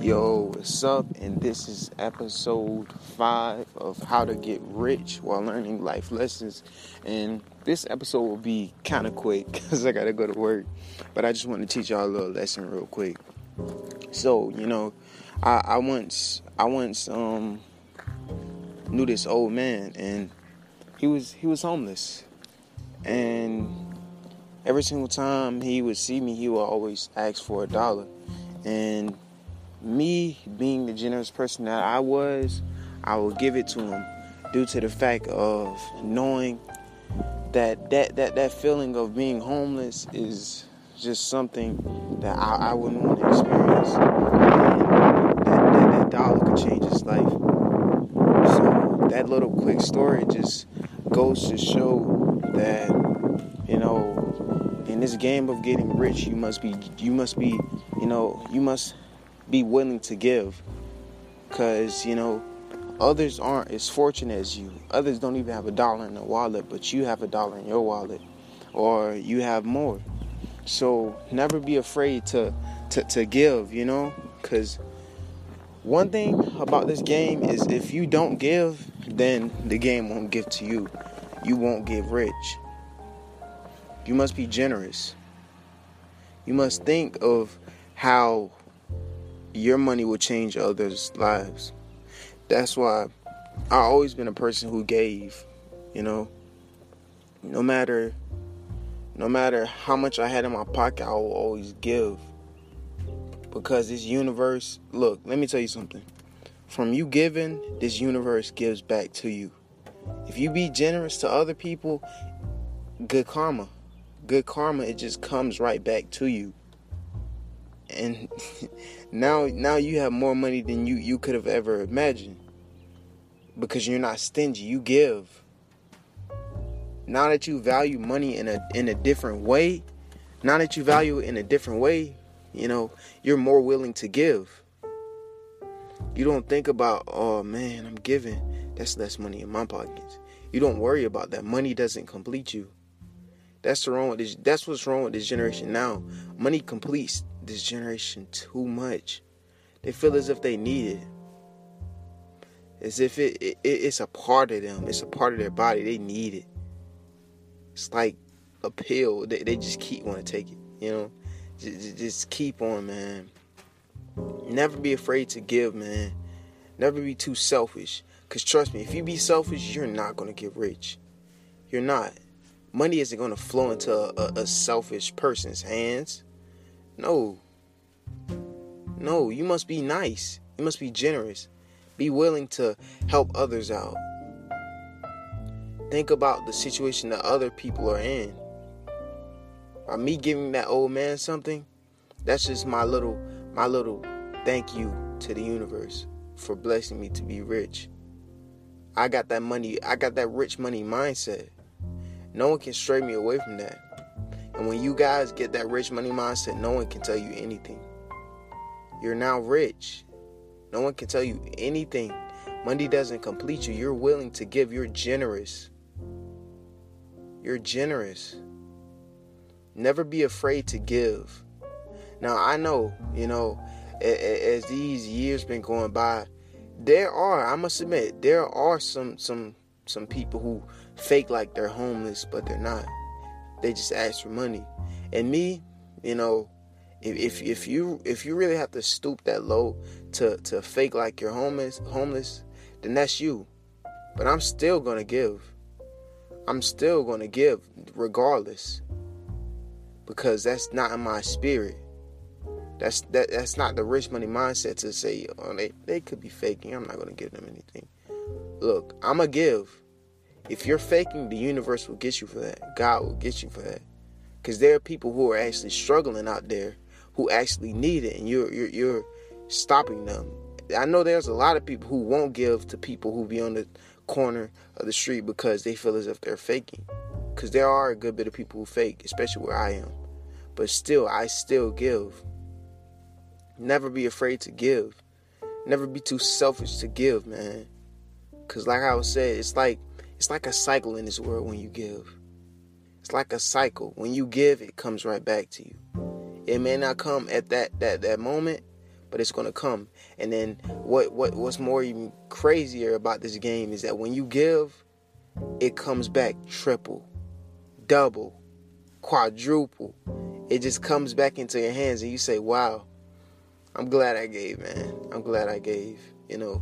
Yo, what's up? And this is episode five of How to Get Rich While Learning Life Lessons. And this episode will be kind of quick because I gotta go to work. But I just want to teach y'all a little lesson real quick. So, you know, I, I once, I once um knew this old man, and he was he was homeless, and every single time he would see me, he would always ask for a dollar, and being the generous person that I was, I will give it to him due to the fact of knowing that that that, that feeling of being homeless is just something that I, I wouldn't want to experience. That, that, that dollar could change his life. So that little quick story just goes to show that, you know, in this game of getting rich, you must be you must be, you know, you must be willing to give. Because you know others aren't as fortunate as you. Others don't even have a dollar in their wallet but you have a dollar in your wallet or you have more. So never be afraid to to, to give you know? Because one thing about this game is if you don't give then the game won't give to you. You won't get rich. You must be generous. You must think of how your money will change others' lives. That's why I always been a person who gave, you know. No matter no matter how much I had in my pocket, I will always give. Because this universe, look, let me tell you something. From you giving, this universe gives back to you. If you be generous to other people, good karma. Good karma, it just comes right back to you and now now you have more money than you you could have ever imagined. Because you're not stingy you give. Now that you value money in a in a different way now that you value it in a different way you know you're more willing to give. You don't think about oh man i'm giving. That's less money in my pockets. You don't worry about that. Money doesn't complete you. That's the wrong with this that's what's wrong with this generation now. Money completes this generation too much. They feel as if they need it. As if it, it it's a part of them. It's a part of their body. They need it. It's like a pill. They, they just keep want to take it. You know, just, just keep on, man. Never be afraid to give, man. Never be too selfish. Cause trust me, if you be selfish, you're not gonna get rich. You're not. Money isn't gonna flow into a, a, a selfish person's hands. No. No, you must be nice. You must be generous. Be willing to help others out. Think about the situation that other people are in. By me giving that old man something, that's just my little my little thank you to the universe for blessing me to be rich. I got that money, I got that rich money mindset. No one can stray me away from that. And when you guys get that rich money mindset, no one can tell you anything. You're now rich. No one can tell you anything. Money doesn't complete you. You're willing to give. You're generous. You're generous. Never be afraid to give. Now, I know, you know, as these years been going by, there are, I must admit, there are some some some people who fake like they're homeless, but they're not. They just ask for money. And me, you know, if if you if you really have to stoop that low to to fake like you're homeless homeless, then that's you. But I'm still gonna give. I'm still gonna give regardless. Because that's not in my spirit. That's that that's not the rich money mindset to say, oh, they, they could be faking. I'm not gonna give them anything. Look, I'ma give. If you're faking, the universe will get you for that. God will get you for that. Because there are people who are actually struggling out there who actually need it, and you're, you're, you're stopping them. I know there's a lot of people who won't give to people who be on the corner of the street because they feel as if they're faking. Because there are a good bit of people who fake, especially where I am. But still, I still give. Never be afraid to give. Never be too selfish to give, man. Cause like I was said, it's like it's like a cycle in this world when you give. It's like a cycle. When you give, it comes right back to you. It may not come at that that that moment, but it's gonna come. And then what what what's more even crazier about this game is that when you give, it comes back triple, double, quadruple. It just comes back into your hands and you say, Wow, I'm glad I gave, man. I'm glad I gave, you know.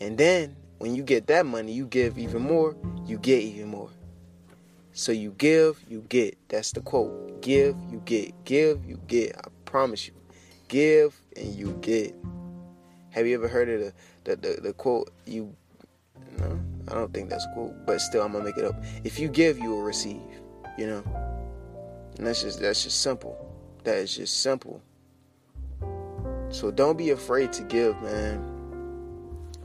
And then when you get that money, you give even more, you get even more. So you give, you get. That's the quote. Give, you get. Give, you get. I promise you. Give and you get. Have you ever heard of the the, the, the quote you no, I don't think that's quote, but still I'm gonna make it up. If you give, you will receive, you know. And that's just that's just simple. That is just simple. So don't be afraid to give, man.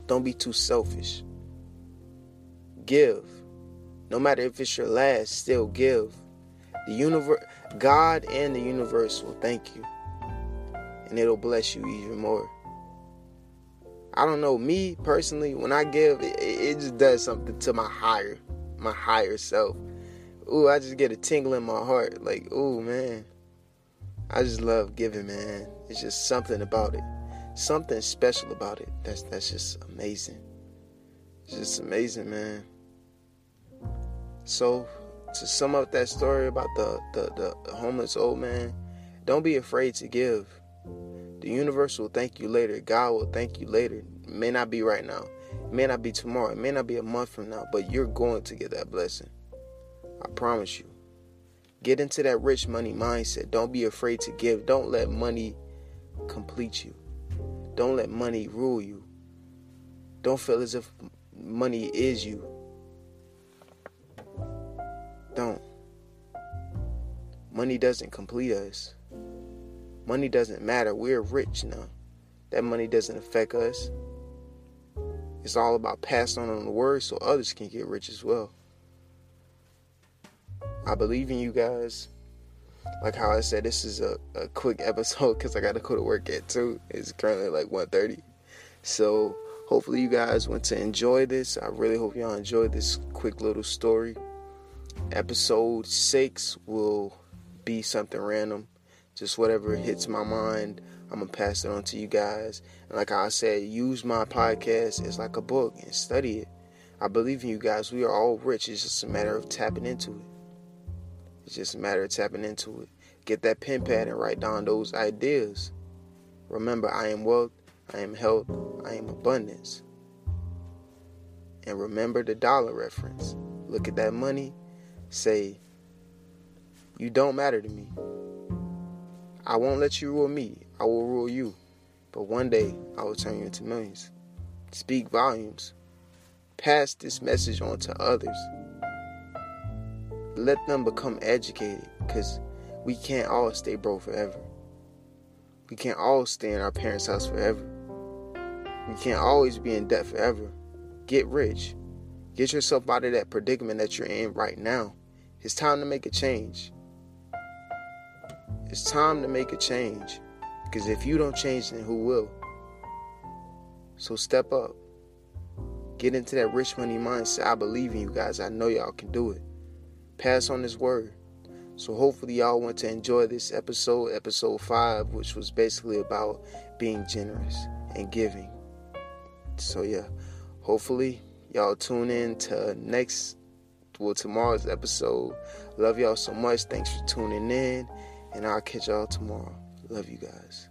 Don't be too selfish. Give. No matter if it's your last, still give. The universe, God and the universe will thank you. And it'll bless you even more. I don't know, me personally, when I give, it, it just does something to my higher, my higher self. Ooh, I just get a tingle in my heart. Like, ooh, man. I just love giving, man. It's just something about it. Something special about it. That's that's just amazing. It's just amazing, man. So to sum up that story about the, the, the homeless old man, don't be afraid to give. The universe will thank you later. God will thank you later. It may not be right now. It may not be tomorrow. It may not be a month from now, but you're going to get that blessing. I promise you. Get into that rich money mindset. Don't be afraid to give. Don't let money complete you. Don't let money rule you. Don't feel as if money is you. Don't. Money doesn't complete us. Money doesn't matter. We're rich now. That money doesn't affect us. It's all about passing on the word so others can get rich as well. I believe in you guys. Like how I said, this is a, a quick episode because I got to go to work at 2. It's currently like 1.30. So hopefully you guys want to enjoy this. I really hope y'all enjoyed this quick little story. Episode 6 will be something random. Just whatever hits my mind, I'm going to pass it on to you guys. And like I said, use my podcast as like a book and study it. I believe in you guys. We are all rich. It's just a matter of tapping into it. It's just a matter of tapping into it. Get that pen pad and write down those ideas. Remember, I am wealth, I am health, I am abundance. And remember the dollar reference. Look at that money, say, You don't matter to me. I won't let you rule me, I will rule you. But one day, I will turn you into millions. Speak volumes. Pass this message on to others let them become educated because we can't all stay broke forever. We can't all stay in our parents' house forever. We can't always be in debt forever. Get rich. Get yourself out of that predicament that you're in right now. It's time to make a change. It's time to make a change. Because if you don't change, then who will? So step up. Get into that rich money mindset. I believe in you guys. I know y'all can do it pass on His word. So hopefully y'all want to enjoy this episode, episode five, which was basically about being generous and giving. So yeah, hopefully y'all tune in to next, well tomorrow's episode. Love y'all so much. Thanks for tuning in, and I'll catch y'all tomorrow. Love you guys.